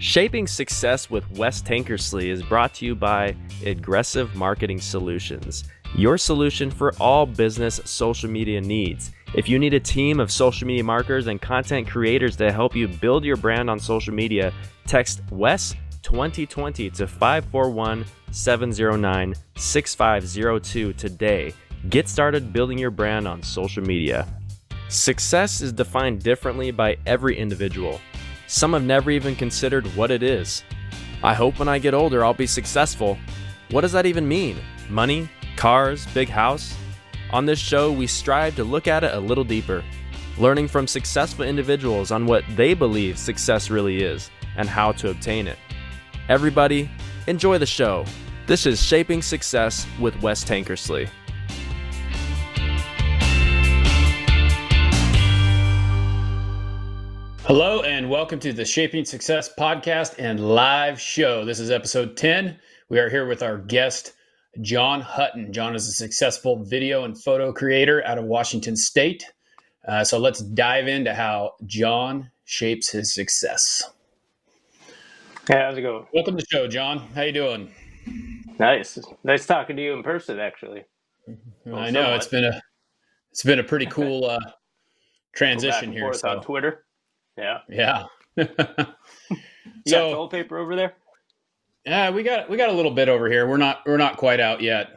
Shaping Success with Wes Tankersley is brought to you by Aggressive Marketing Solutions, your solution for all business social media needs. If you need a team of social media marketers and content creators to help you build your brand on social media, text Wes 2020 to 541 709 6502 today. Get started building your brand on social media. Success is defined differently by every individual. Some have never even considered what it is. I hope when I get older I'll be successful. What does that even mean? Money? Cars? Big house? On this show, we strive to look at it a little deeper, learning from successful individuals on what they believe success really is and how to obtain it. Everybody, enjoy the show. This is Shaping Success with Wes Tankersley. Hello, and welcome to the Shaping Success podcast and live show. This is episode 10. We are here with our guest, John Hutton. John is a successful video and photo creator out of Washington State. Uh, so let's dive into how John shapes his success. Hey, how's it going? Welcome to the show, John. How you doing? Nice, nice talking to you in person. Actually, well, I know somewhat. it's been a it's been a pretty cool uh, transition here. So. On Twitter. Yeah. Yeah. you so, got toilet paper over there? Yeah, we got we got a little bit over here. We're not we're not quite out yet.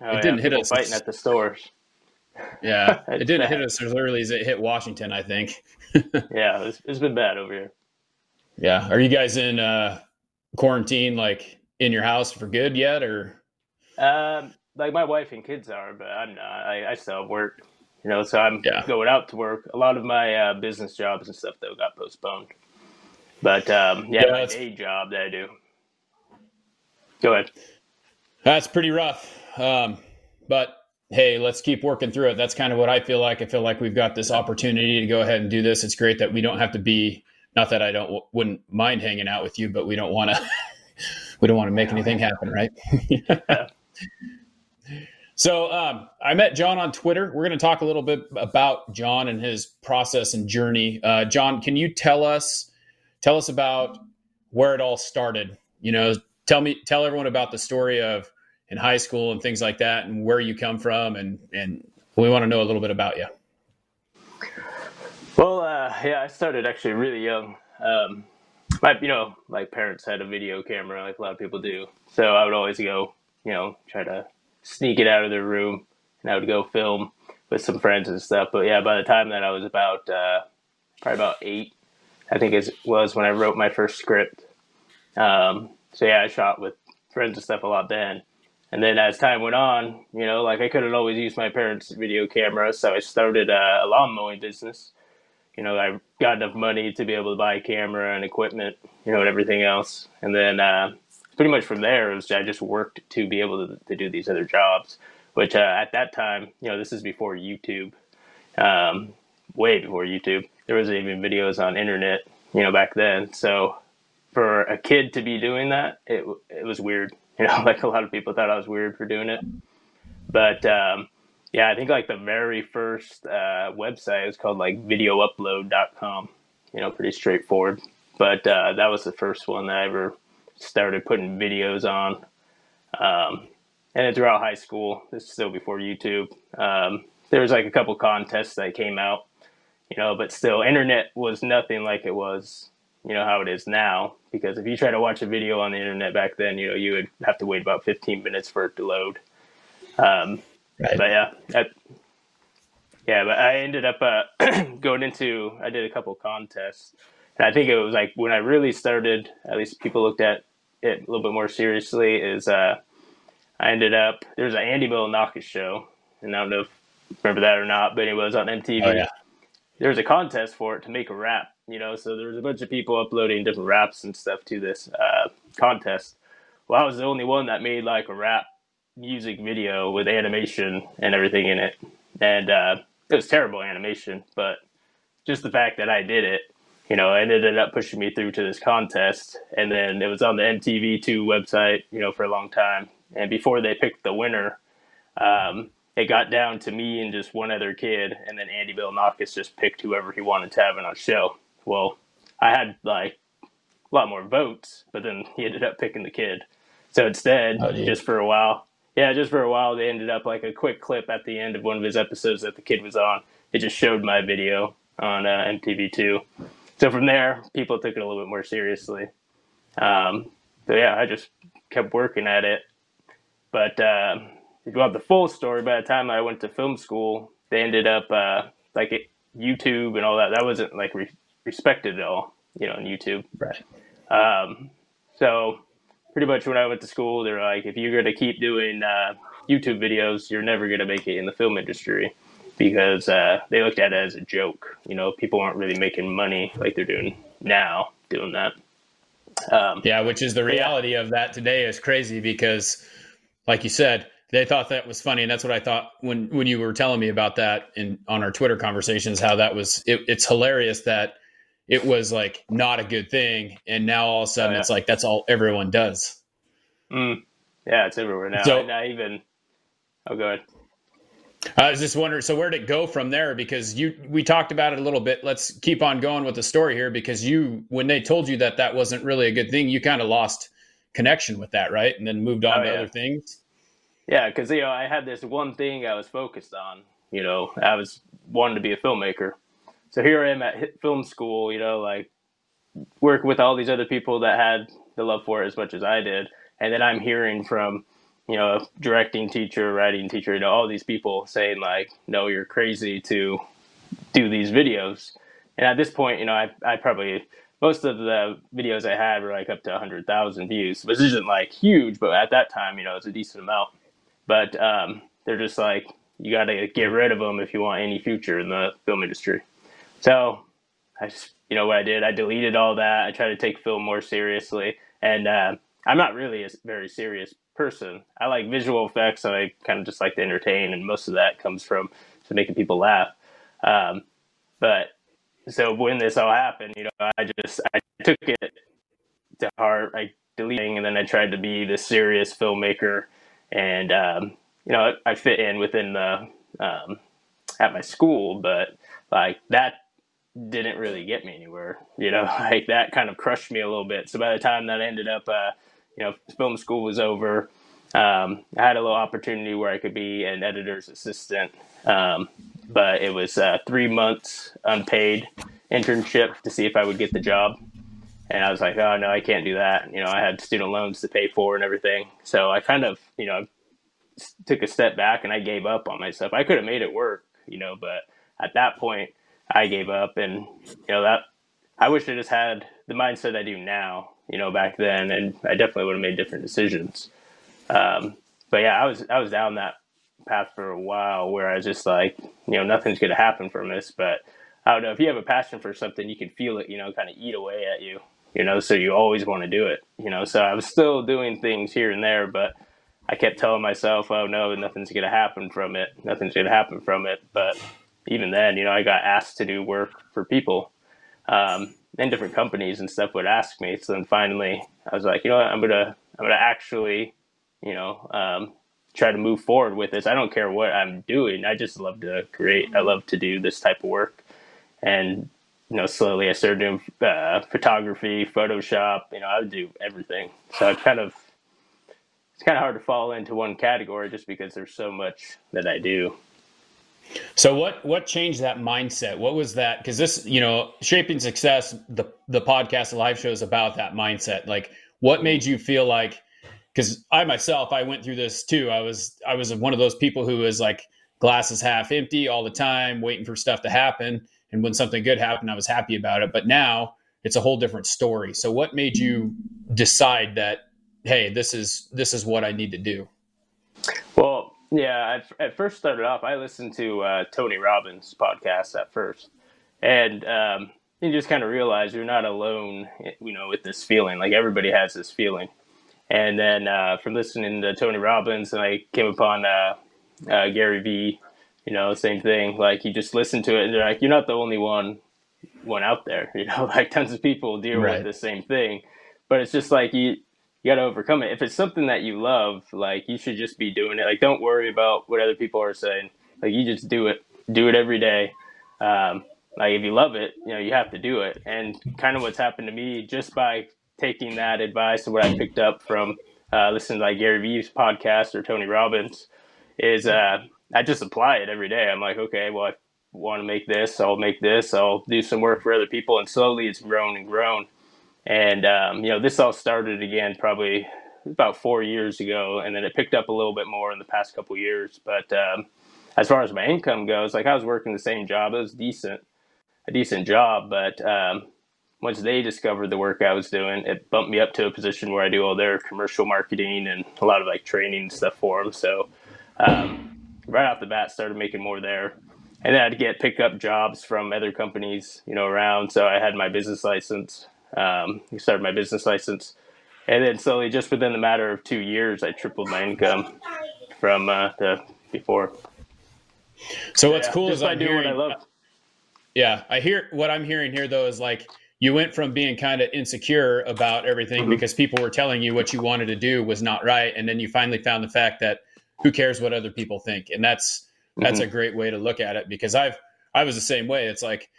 Oh, it yeah, didn't hit us fighting at the stores. Yeah, it didn't bad. hit us as early as it hit Washington. I think. yeah, it's, it's been bad over here. Yeah, are you guys in uh, quarantine, like in your house for good yet, or? Um, like my wife and kids are, but I'm not. I, I still have work you know, so I'm yeah. going out to work. A lot of my uh, business jobs and stuff though got postponed. But um, yeah, yeah my day job that I do. Go ahead. That's pretty rough. Um, but hey, let's keep working through it. That's kind of what I feel like. I feel like we've got this opportunity to go ahead and do this. It's great that we don't have to be. Not that I don't wouldn't mind hanging out with you, but we don't want to. we don't want to make anything happen, right? yeah. So um, I met John on Twitter. We're going to talk a little bit about John and his process and journey. Uh, John, can you tell us tell us about where it all started? You know, tell me tell everyone about the story of in high school and things like that, and where you come from, and and we want to know a little bit about you. Well, uh, yeah, I started actually really young. Um, my, you know, my parents had a video camera, like a lot of people do, so I would always go, you know, try to sneak it out of their room, and I would go film with some friends and stuff. But yeah, by the time that I was about uh, probably about eight, I think it was when I wrote my first script. Um, so yeah, I shot with friends and stuff a lot then. And then as time went on, you know, like I couldn't always use my parents' video camera, so I started a, lawn mowing business. You know, I got enough money to be able to buy a camera and equipment, you know, and everything else. And then uh, pretty much from there, I just worked to be able to, to do these other jobs. Which uh, at that time, you know, this is before YouTube, um, way before YouTube. There wasn't even videos on internet, you know, back then. So for a kid to be doing that, it it was weird. You know, like a lot of people thought I was weird for doing it. But um, yeah, I think like the very first uh, website was called like videoupload.com. You know, pretty straightforward. But uh, that was the first one that I ever started putting videos on. Um, and then throughout high school, this is still before YouTube, um, there was like a couple contests that came out, you know, but still, internet was nothing like it was, you know, how it is now. Because if you try to watch a video on the internet back then, you know, you would have to wait about 15 minutes for it to load. Um, right. But yeah, that, yeah, but I ended up uh, going into, I did a couple contests and I think it was like when I really started, at least people looked at it a little bit more seriously. Is uh, I ended up there's an Andy Milonakis show, and I don't know if you remember that or not, but it was on MTV. Oh, yeah. There was a contest for it to make a rap, you know. So there was a bunch of people uploading different raps and stuff to this uh, contest. Well, I was the only one that made like a rap music video with animation and everything in it, and uh, it was terrible animation, but just the fact that I did it you know, it ended up pushing me through to this contest. And then it was on the MTV2 website, you know, for a long time. And before they picked the winner, um, it got down to me and just one other kid. And then Andy Milonakis just picked whoever he wanted to have in on show. Well, I had like, a lot more votes, but then he ended up picking the kid. So instead, Oh, just for a while, yeah, just for a while, they ended up like a quick clip at the end of one of his episodes that the kid was on. It just showed my video on uh, MTV2. So from there, people took it a little bit more seriously. Um, so yeah, I just kept working at it. But uh, if you want the full story, by the time I went to film school, they ended up uh, like it, YouTube and all that. That wasn't like re- respected at all, you know, on YouTube. Right. Um, so pretty much when I went to school, they're like, if you're going to keep doing uh, YouTube videos, you're never going to make it in the film industry because uh, they looked at it as a joke. You know, people aren't really making money like they're doing now doing that. Um, Yeah, which is the reality of that today is crazy because, like you said, they thought that was funny, and that's what I thought when when you were telling me about that in on our Twitter conversations. How that was, it, it's hilarious that it was like not a good thing, and now all of a sudden Oh, yeah. it's like that's all everyone does. mm, yeah, it's everywhere now. So- and I even, oh, go ahead. I was just wondering, so where did it go from there? Because you, we talked about it a little bit. Let's keep on going with the story here. Because you, when they told you that that wasn't really a good thing, you kind of lost connection with that, right? And then moved on Oh, to yeah. other things. Yeah, because you know I had this one thing I was focused on. You know, I was wanting to be a filmmaker. So here I am at film school. You know, like work with all these other people that had the love for it as much as I did, and then I'm hearing from you know directing teacher, writing teacher, you know, all these people saying like, "No, you're crazy to do these videos." And at this point, you know, I I probably most of the videos I had were like up to 100,000 views, which isn't like huge, but at that time, you know, it's a decent amount. But um, they're just like, you got to get rid of them if you want any future in the film industry. So I just, you know, what I did, I deleted all that. I tried to take film more seriously. And uh, I'm not really a very serious person. I like visual effects. and I kind of just like to entertain, and most of that comes from just making people laugh. Um, but so when this all happened, you know, I just I took it to heart. I deleting, and then I tried to be the serious filmmaker, and um, you know, I fit in within the um, at my school, but like that didn't really get me anywhere. You know, like that kind of crushed me a little bit. So by the time that I ended up, uh, you know, film school was over. Um, I had a little opportunity where I could be an editor's assistant, um, but it was uh, three months unpaid internship to see if I would get the job. And I was like, oh no, I can't do that. You know, I had student loans to pay for and everything. So I kind of, you know, took a step back and I gave up on myself. I could have made it work, you know, but at that point, I gave up. And you know that I wish I just had the mindset I do now, you know, back then, and I definitely would have made different decisions. Um, but yeah, I was I was down that path for a while where I was just like, you know, nothing's going to happen from this. But I don't know if you have a passion for something, you can feel it, you know, kind of eat away at you, you know. So you always want to do it, you know. So I was still doing things here and there, but I kept telling myself, oh no, nothing's going to happen from it. Nothing's going to happen from it. But even then, you know, I got asked to do work for people. Um, and different companies and stuff would ask me. So then finally, I was like, you know what, I'm gonna, I'm gonna actually, you know, um, try to move forward with this. I don't care what I'm doing. I just love to create. I love to do this type of work. And you know, slowly I started doing uh, photography, Photoshop. You know, I would do everything. So it kind of, it's kind of hard to fall into one category just because there's so much that I do. So what what changed that mindset? What was that? Because this, you know, shaping success, the the podcast, the live show is about that mindset. Like, what made you feel like? Because I myself, I went through this too. I was I was one of those people who was like glasses half empty all the time, waiting for stuff to happen. And when something good happened, I was happy about it. But now it's a whole different story. So what made you decide that? Hey, this is this is what I need to do. Well, yeah, I at first started off, I listened to uh, Tony Robbins' podcast at first. And um, you just kind of realize you're not alone, you know, with this feeling. Like everybody has this feeling. And then uh, from listening to Tony Robbins, and I came upon uh, uh, Gary Vee, you know, same thing. Like you just listen to it, and they're like, you're not the only one one out there. You know, like tons of people deal Right. with the same thing. But it's just like you you got to overcome it. If it's something that you love, like you should just be doing it. Like don't worry about what other people are saying. Like you just do it. Do it every day. Um, like if you love it, you know you have to do it. And kind of what's happened to me just by taking that advice and what I picked up from uh, listening to like Gary Vee's podcast or Tony Robbins is uh, I just apply it every day. I'm like, okay, well, I want to make this, I'll make this, I'll do some work for other people, and slowly it's grown and grown. And um, you know, this all started again probably about four years ago, and then it picked up a little bit more in the past couple years. But um, as far as my income goes, like I was working the same job, it was decent, a decent job, but um, once they discovered the work I was doing, it bumped me up to a position where I do all their commercial marketing and a lot of like training and stuff for them. So um, right off the bat, started making more there. And then I'd get pick up jobs from other companies, you know, around. So I had my business license. Um, started my business license, and then slowly, just within the matter of two years, I tripled my income from uh, the before. So what's yeah, cool is I'm hearing. I love. Yeah, I hear what I'm hearing here though is like you went from being kind of insecure about everything mm-hmm. because people were telling you what you wanted to do was not right and then you finally found the fact that who cares what other people think and that's that's mm-hmm. a great way to look at it because i've i was the same way it's like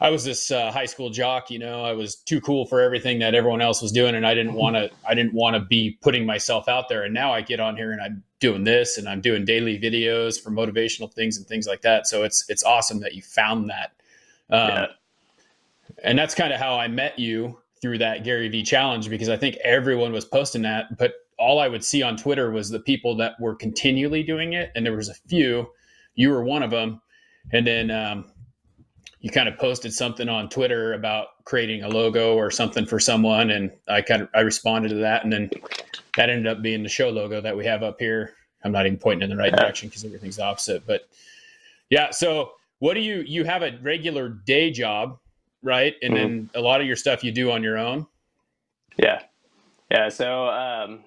i was this uh, high school jock you know i was too cool for everything that everyone else was doing and i didn't mm-hmm. want to i didn't want to be putting myself out there and now i get on here and i'm doing this and i'm doing daily videos for motivational things and things like that so it's it's awesome that you found that um, yeah and that's kind of how I met you through that Gary Vee challenge because I think everyone was posting that, but all I would see on Twitter was the people that were continually doing it, and there was a few. You were one of them, and then um, you kind of posted something on Twitter about creating a logo or something for someone, and I kind of I responded to that, and then that ended up being the show logo that we have up here. I'm not even pointing in the right direction because everything's opposite, but yeah. So what do you you have a regular day job right? And mm-hmm. then a lot of your stuff you do on your own. Yeah, yeah. So um,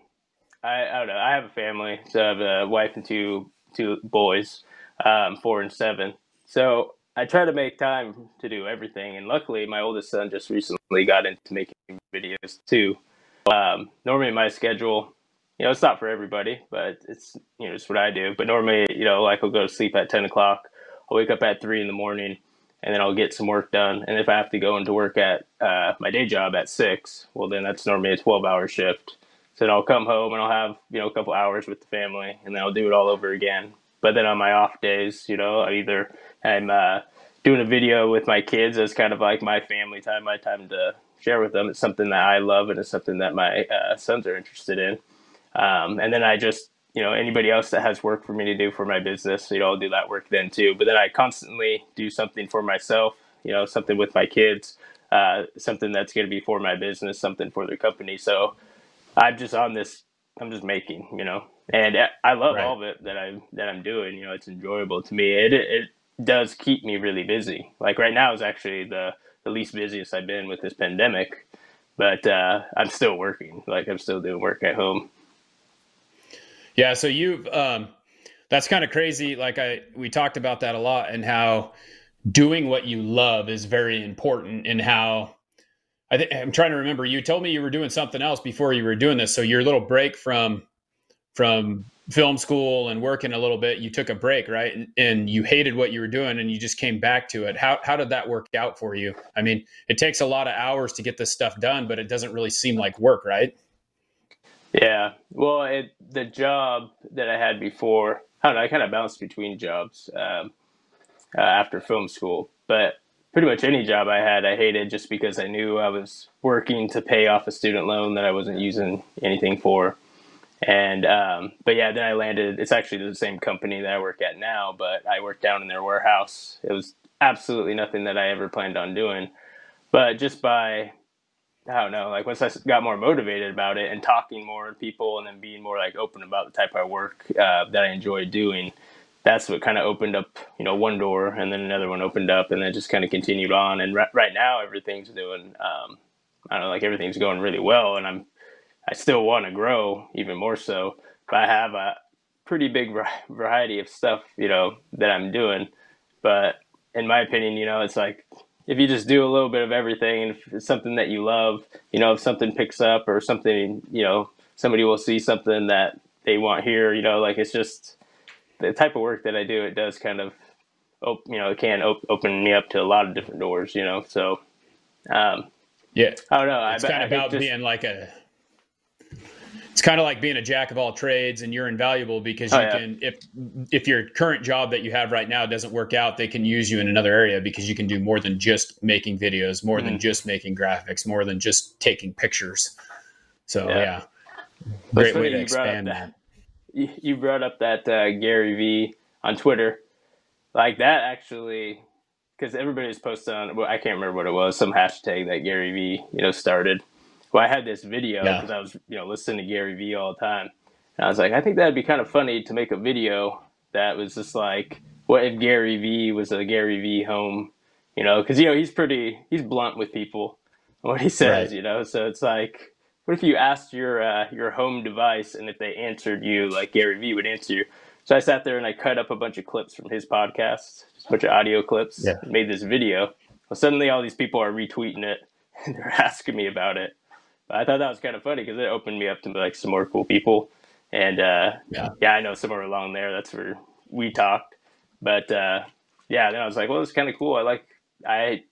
I, I don't know. I have a family, so I have a wife and two two boys, um, four and seven. So I try to make time to do everything. And luckily, my oldest son just recently got into making videos too. Um, normally, my schedule, you know, it's not for everybody, but it's you know, it's what I do. But normally, you know, like I'll go to sleep at ten o'clock. I'll wake up at three in the morning and then I'll get some work done. And if I have to go into work at uh, my day job at six, well, then that's normally a 12 hour shift. So then I'll come home and I'll have, you know, a couple hours with the family and then I'll do it all over again. But then on my off days, you know, I either I'm uh, doing a video with my kids as kind of like my family time, my time to share with them. It's something that I love and it's something that my uh, sons are interested in. Um, and then I just you know anybody else that has work for me to do for my business you know i'll do that work then too but then i constantly do something for myself you know something with my kids uh, something that's going to be for my business something for the company so i'm just on this i'm just making you know and i love right. all of it that i that i'm doing you know it's enjoyable to me it, it does keep me really busy like right now is actually the the least busiest i've been with this pandemic but uh, i'm still working like i'm still doing work at home yeah. So you've, um, that's kind of crazy. Like I, we talked about that a lot and how doing what you love is very important and how I think I'm trying to remember you told me you were doing something else before you were doing this. So your little break from, from film school and working a little bit, you took a break, right? And, and, you hated what you were doing and you just came back to it. How, how did that work out for you? I mean, it takes a lot of hours to get this stuff done, but it doesn't really seem like work, right? Yeah. Well, it, the job that I had before, I don't know, I kind of bounced between jobs um, uh, after film school. But pretty much any job I had, I hated just because I knew I was working to pay off a student loan that I wasn't using anything for. And, um, but yeah, then I landed, it's actually the same company that I work at now, but I worked down in their warehouse. It was absolutely nothing that I ever planned on doing. But just by I don't know, like once I got more motivated about it and talking more to people and then being more like open about the type of work uh, that I enjoy doing, that's what kind of opened up, you know, one door and then another one opened up and then just kind of continued on. And r- right now everything's doing, um, I don't know, like everything's going really well and I'm, I still want to grow even more so, but I have a pretty big variety of stuff, you know, that I'm doing. But in my opinion, you know, it's like if you just do a little bit of everything and if it's something that you love, you know, if something picks up or something, you know, somebody will see something that they want here, you know, like it's just the type of work that I do, it does kind of, you know, it can op- open me up to a lot of different doors, you know, so, um, Yeah. I don't know. It's I, kind I of about just- being like a. It's kind of like being a jack of all trades, and you're invaluable because Oh, you yeah. can. If if your current job that you have right now doesn't work out, they can use you in another area because you can do more than just making videos, more than Mhm. just making graphics, more than just taking pictures. So Yeah. yeah, great way to expand that. You brought up that uh, Gary Vee on Twitter, like that actually, because everybody was posting on. Well, I can't remember what it was, some hashtag that Gary Vee you know started. Well, I had this video Yeah. because I was you know listening to Gary Vee all the time, and I was like, I think that'd be kind of funny to make a video that was just like, what if Gary Vee was a Gary Vee home, you know? Because you know he's pretty, he's blunt with people, what he says, Right. you know. So it's like, what if you asked your uh, your home device and if they answered you like Gary Vee would answer you? So I sat there and I cut up a bunch of clips from his podcast, just a bunch of audio clips, Yeah. made this video. Well, suddenly all these people are retweeting it and they're asking me about it. But I thought that was kind of funny because it opened me up to like some more cool people. And uh, Yeah. yeah, I know somewhere along there that's where we talked. But uh, yeah, then I was like, well, it's kind of cool. I like I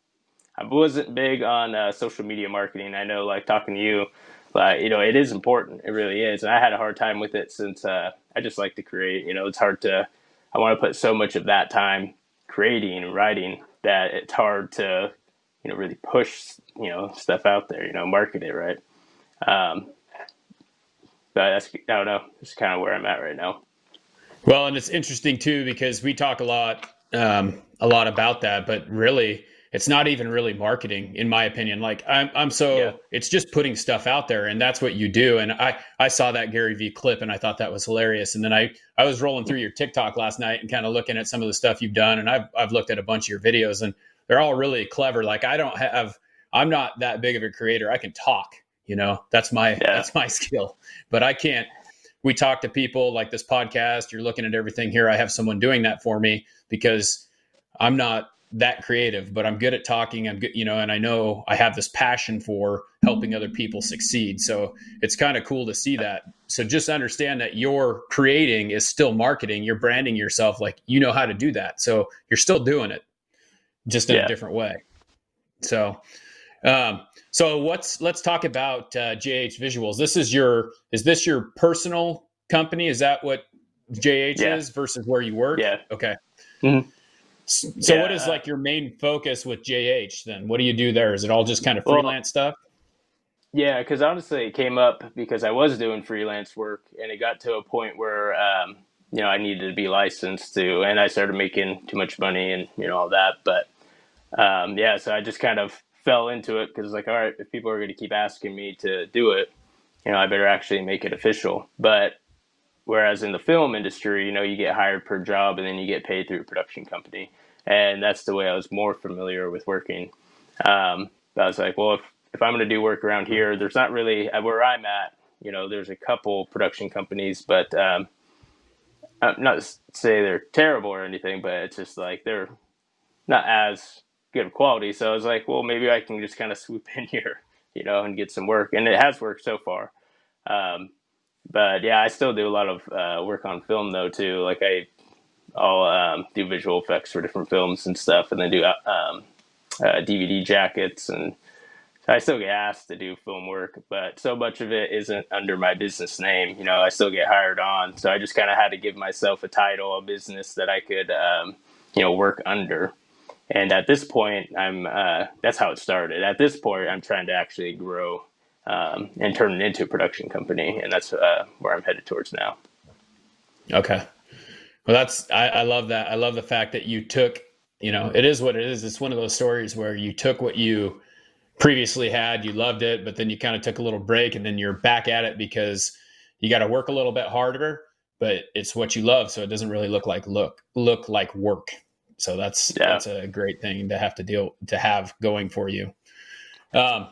I wasn't big on uh, social media marketing. I know, like talking to you, but you know, it is important. It really is, and I had a hard time with it since uh, I just like to create. You know, it's hard to. I want to put so much of that time creating and writing that it's hard to, you know, really push you know stuff out there. You know, market it right. Um, but that's I don't know. That's kind of where I'm at right now. Well, and it's interesting too because we talk a lot, um, a lot about that, but really, it's not even really marketing, in my opinion. Like I'm, I'm so Yeah. it's just putting stuff out there, and that's what you do. And I, I saw that Gary Vee clip, and I thought that was hilarious. And then I, I was rolling through your TikTok last night and kind of looking at some of the stuff you've done, and I've, I've looked at a bunch of your videos, and they're all really clever. Like I don't have, I'm not that big of a creator. I can talk, you know, that's my, Yeah. that's my skill, but I can't we talk to people like this podcast you're looking at everything here i have someone doing that for me because i'm not that creative but i'm good at talking i'm good you know and i know i have this passion for helping other people succeed so it's kind of cool to see that so just understand that your creating is still marketing you're branding yourself like you know how to do that so you're still doing it just in Yeah. a different way so um, so what's let's talk about uh, JH Visuals. This is your is this your personal company? Is that what JH Yeah. is versus where you work? Yeah. Okay. Mhm. So what Yeah. is like your main focus with JH then? What do you do there? Is it all just kind of Well, freelance stuff? Yeah, because honestly, it came up because I was doing freelance work, and it got to a point where um, you know I needed to be licensed to, and I started making too much money and you know all that. But um, yeah, so I just kind of fell into it because it's like, all right, if people are going to keep asking me to do it, you know, I better actually make it official. But whereas in the film industry, you know, you get hired per job, and then you get paid through a production company, and that's the way I was more familiar with working. Um, I was like, well, if if I'm going to do work around here, there's not really where I'm at. You know, there's a couple production companies, but um, uh, not say they're terrible or anything, but it's just like they're not as good of quality. So I was like, well, maybe I can just kind of swoop in here, you know, and get some work, and it has worked so far. Um, but yeah, I still do a lot of uh, work on film though too. Like I, I'll um, do visual effects for different films and stuff, and then do uh, um, uh, DVD jackets and I still get asked to do film work, but so much of it isn't under my business name. You know, I still get hired on, so I just kind of had to give myself a title, a business that I could, um, you know, work under. And at this point, I'm uh, that's how it started. At this point, I'm trying to actually grow um, and turn it into a production company, and that's uh, where I'm headed towards now. Okay. Well, that's I, I love that. I love the fact that you took. You know, it is what it is. It's one of those stories where you took what you previously had, you loved it, but then you kind of took a little break, and then you're back at it because you got to work a little bit harder, but it's what you love, so it doesn't really look like look look like work. So that's Yeah. that's a great thing to have to deal to have going for you. Um,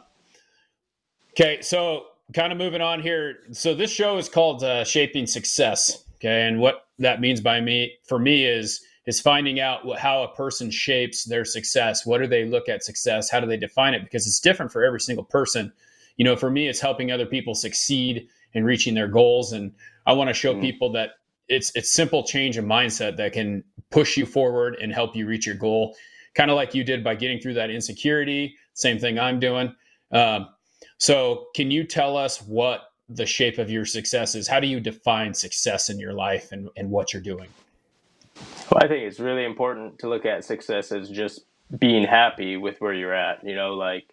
okay, so kind of moving on here. So this show is called uh, Shaping Success. Okay, and what that means by me for me is is finding out what, how a person shapes their success. What do they look at success? How do they define it? Because it's different for every single person. You know, for me, it's helping other people succeed in reaching their goals, and I want to show Mm. people that it's it's simple change of mindset that can push you forward and help you reach your goal. Kind of like you did by getting through that insecurity. Same thing I'm doing. Um, so, can you tell us what the shape of your success is? How do you define success in your life and, and what you're doing? Well, I think it's really important to look at success as just being happy with where you're at. You know, like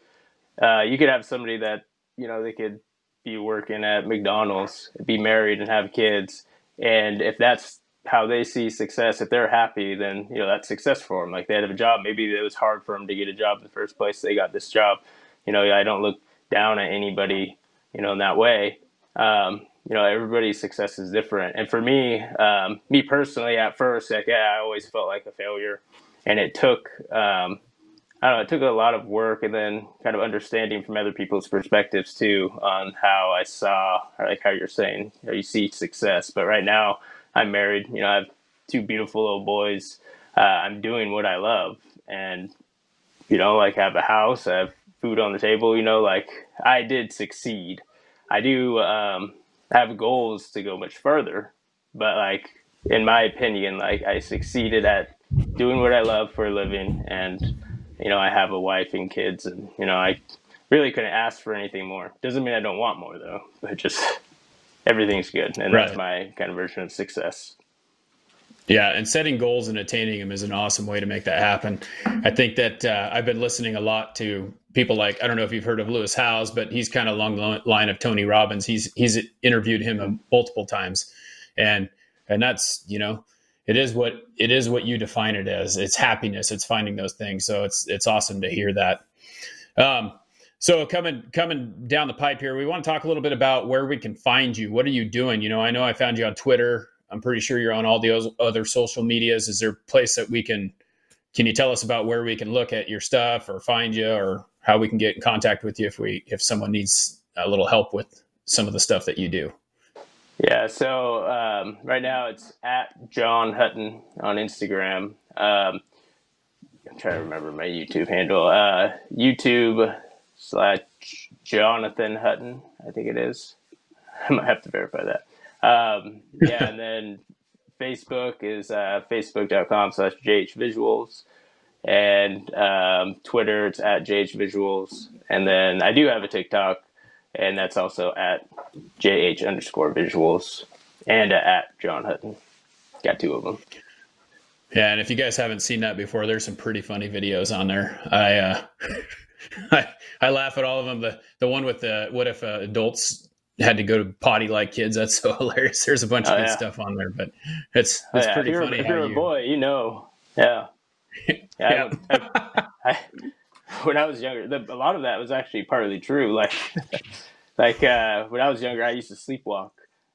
uh, you could have somebody that, you know, they could be working at McDonald's, be married, and have kids. And if that's how they see success, if they're happy, then, you know, that's success for them. Like they had a job. Maybe it was hard for them to get a job in the first place. They got this job. You know, I don't look down at anybody, you know, in that way. Um, you know, everybody's success is different. And for me, um, me personally, at first, like, yeah, I always felt like a failure. And it took, um, I don't know, it took a lot of work and then kind of understanding from other people's perspectives too on how I saw, like how you're saying, you, see success. But right now, I'm married. You know, I have two beautiful little boys. Uh, I'm doing what I love, and you know, like have a house, I have food on the table. You know, like I did succeed. I do um, have goals to go much further, but like in my opinion, like I succeeded at doing what I love for a living, and you know, I have a wife and kids, and you know, I really couldn't ask for anything more. Doesn't mean I don't want more though, but just everything's good, and right. that's my kind of version of success. Yeah, and setting goals and attaining them is an awesome way to make that happen. I think that uh, I've been listening a lot to people like I don't know if you've heard of Lewis Howes, but he's kind of along the line of Tony Robbins. He's he's interviewed him multiple times, and and that's you know it is what it is what you define it as. It's happiness. It's finding those things. So it's it's awesome to hear that. Um, so coming coming down the pipe here, we want to talk a little bit about where we can find you. What are you doing? You know, I know I found you on Twitter. I'm pretty sure you're on all the other social medias. Is there a place that we can? Can you tell us about where we can look at your stuff or find you, or how we can get in contact with you if we if someone needs a little help with some of the stuff that you do? Yeah, so um, right now it's at John Hutton on Instagram. Um, I'm trying to remember my YouTube handle. Uh, YouTube slash Jonathan Hutton, I think it is. I might have to verify that. Um, yeah, and then Facebook is uh, facebook.com slash jhvisuals. And um, Twitter, it's at jhvisuals. And then I do have a TikTok, and that's also at jh underscore visuals and at John Hutton. Got two of them. Yeah, and if you guys haven't seen that before, there's some pretty funny videos on there. I uh, I, I laugh at all of them. The the one with the what if uh, adults had to go to potty like kids? That's so hilarious. There's a bunch of oh, good yeah. stuff on there, but it's it's oh, yeah. pretty if funny. If you're a boy, you know, yeah, yeah. yeah. I, I, when I was younger, the, a lot of that was actually partly true. Like, like uh, when I was younger, I used to sleepwalk,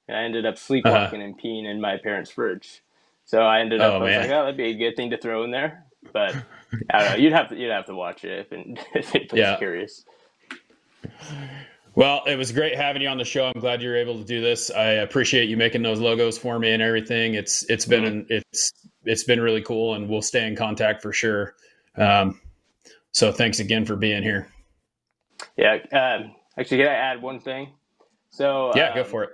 and I ended up sleepwalking uh-huh. and peeing in my parents' fridge. So I ended up, oh, I was man. like, oh, that'd be a good thing to throw in there. But I don't know. You'd have to you'd have to watch it if it, if it was yeah. curious. Well, it was great having you on the show. I'm glad you were able to do this. I appreciate you making those logos for me and everything. It's it's been mm-hmm. it's it's been really cool, and we'll stay in contact for sure. Um, so thanks again for being here. Yeah. Um, actually, can I add one thing? So yeah, um, go for it.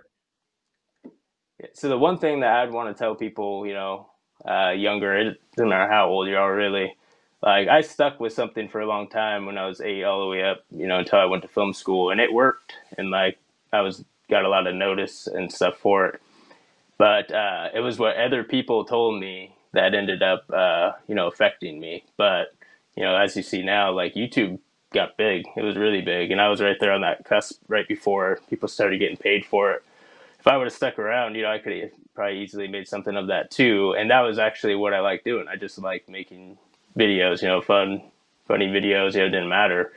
So the one thing that I'd want to tell people, you know, uh, younger. It doesn't matter how old you are, really. Like I stuck with something for a long time when I was eight, all the way up, you know, until I went to film school, and it worked. And like I was got a lot of notice and stuff for it. But uh, it was what other people told me that ended up, uh, you know, affecting me. But you know, as you see now, like YouTube got big. It was really big, and I was right there on that cusp right before people started getting paid for it if I would have stuck around, you know, I could have probably easily made something of that too. And that was actually what I like doing. I just like making videos, you know, fun, funny videos. You know, it didn't matter.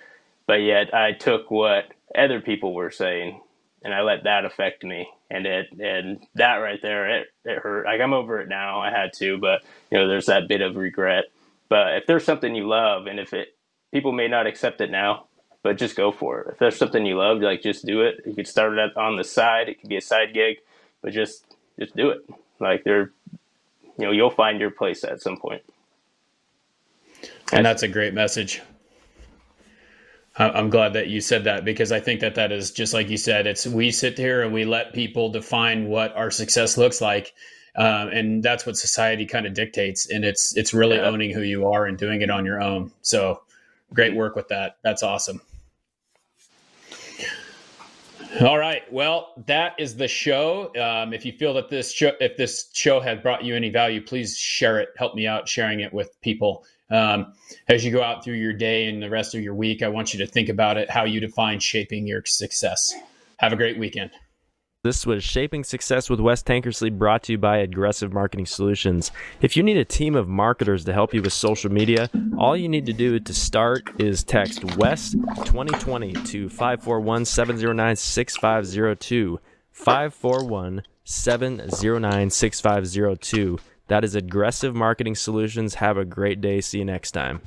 But yet I took what other people were saying and I let that affect me. And it and that right there, it, it hurt. Like I'm over it now. I had to, but you know, there's that bit of regret. But if there's something you love, and if it people may not accept it now, but just go for it. If there's something you love, like just do it. You could start it on the side. It could be a side gig, but just just do it. Like there, you know, you'll find your place at some point. And that's a great message. I'm glad that you said that because I think that that is just like you said. It's we sit here and we let people define what our success looks like, um, and that's what society kind of dictates. And it's it's really yeah. owning who you are and doing it on your own. So great work with that. That's awesome. All right. Well, that is the show. Um, if you feel that this show, if this show has brought you any value, please share it. Help me out sharing it with people. Um, as you go out through your day and the rest of your week, I want you to think about it, how you define shaping your success. Have a great weekend. This was Shaping Success with Wes Tankersley, brought to you by Aggressive Marketing Solutions. If you need a team of marketers to help you with social media, all you need to do to start is text Wes 2020 to 541 709 6502. 541 709 6502. That is Aggressive Marketing Solutions. Have a great day. See you next time.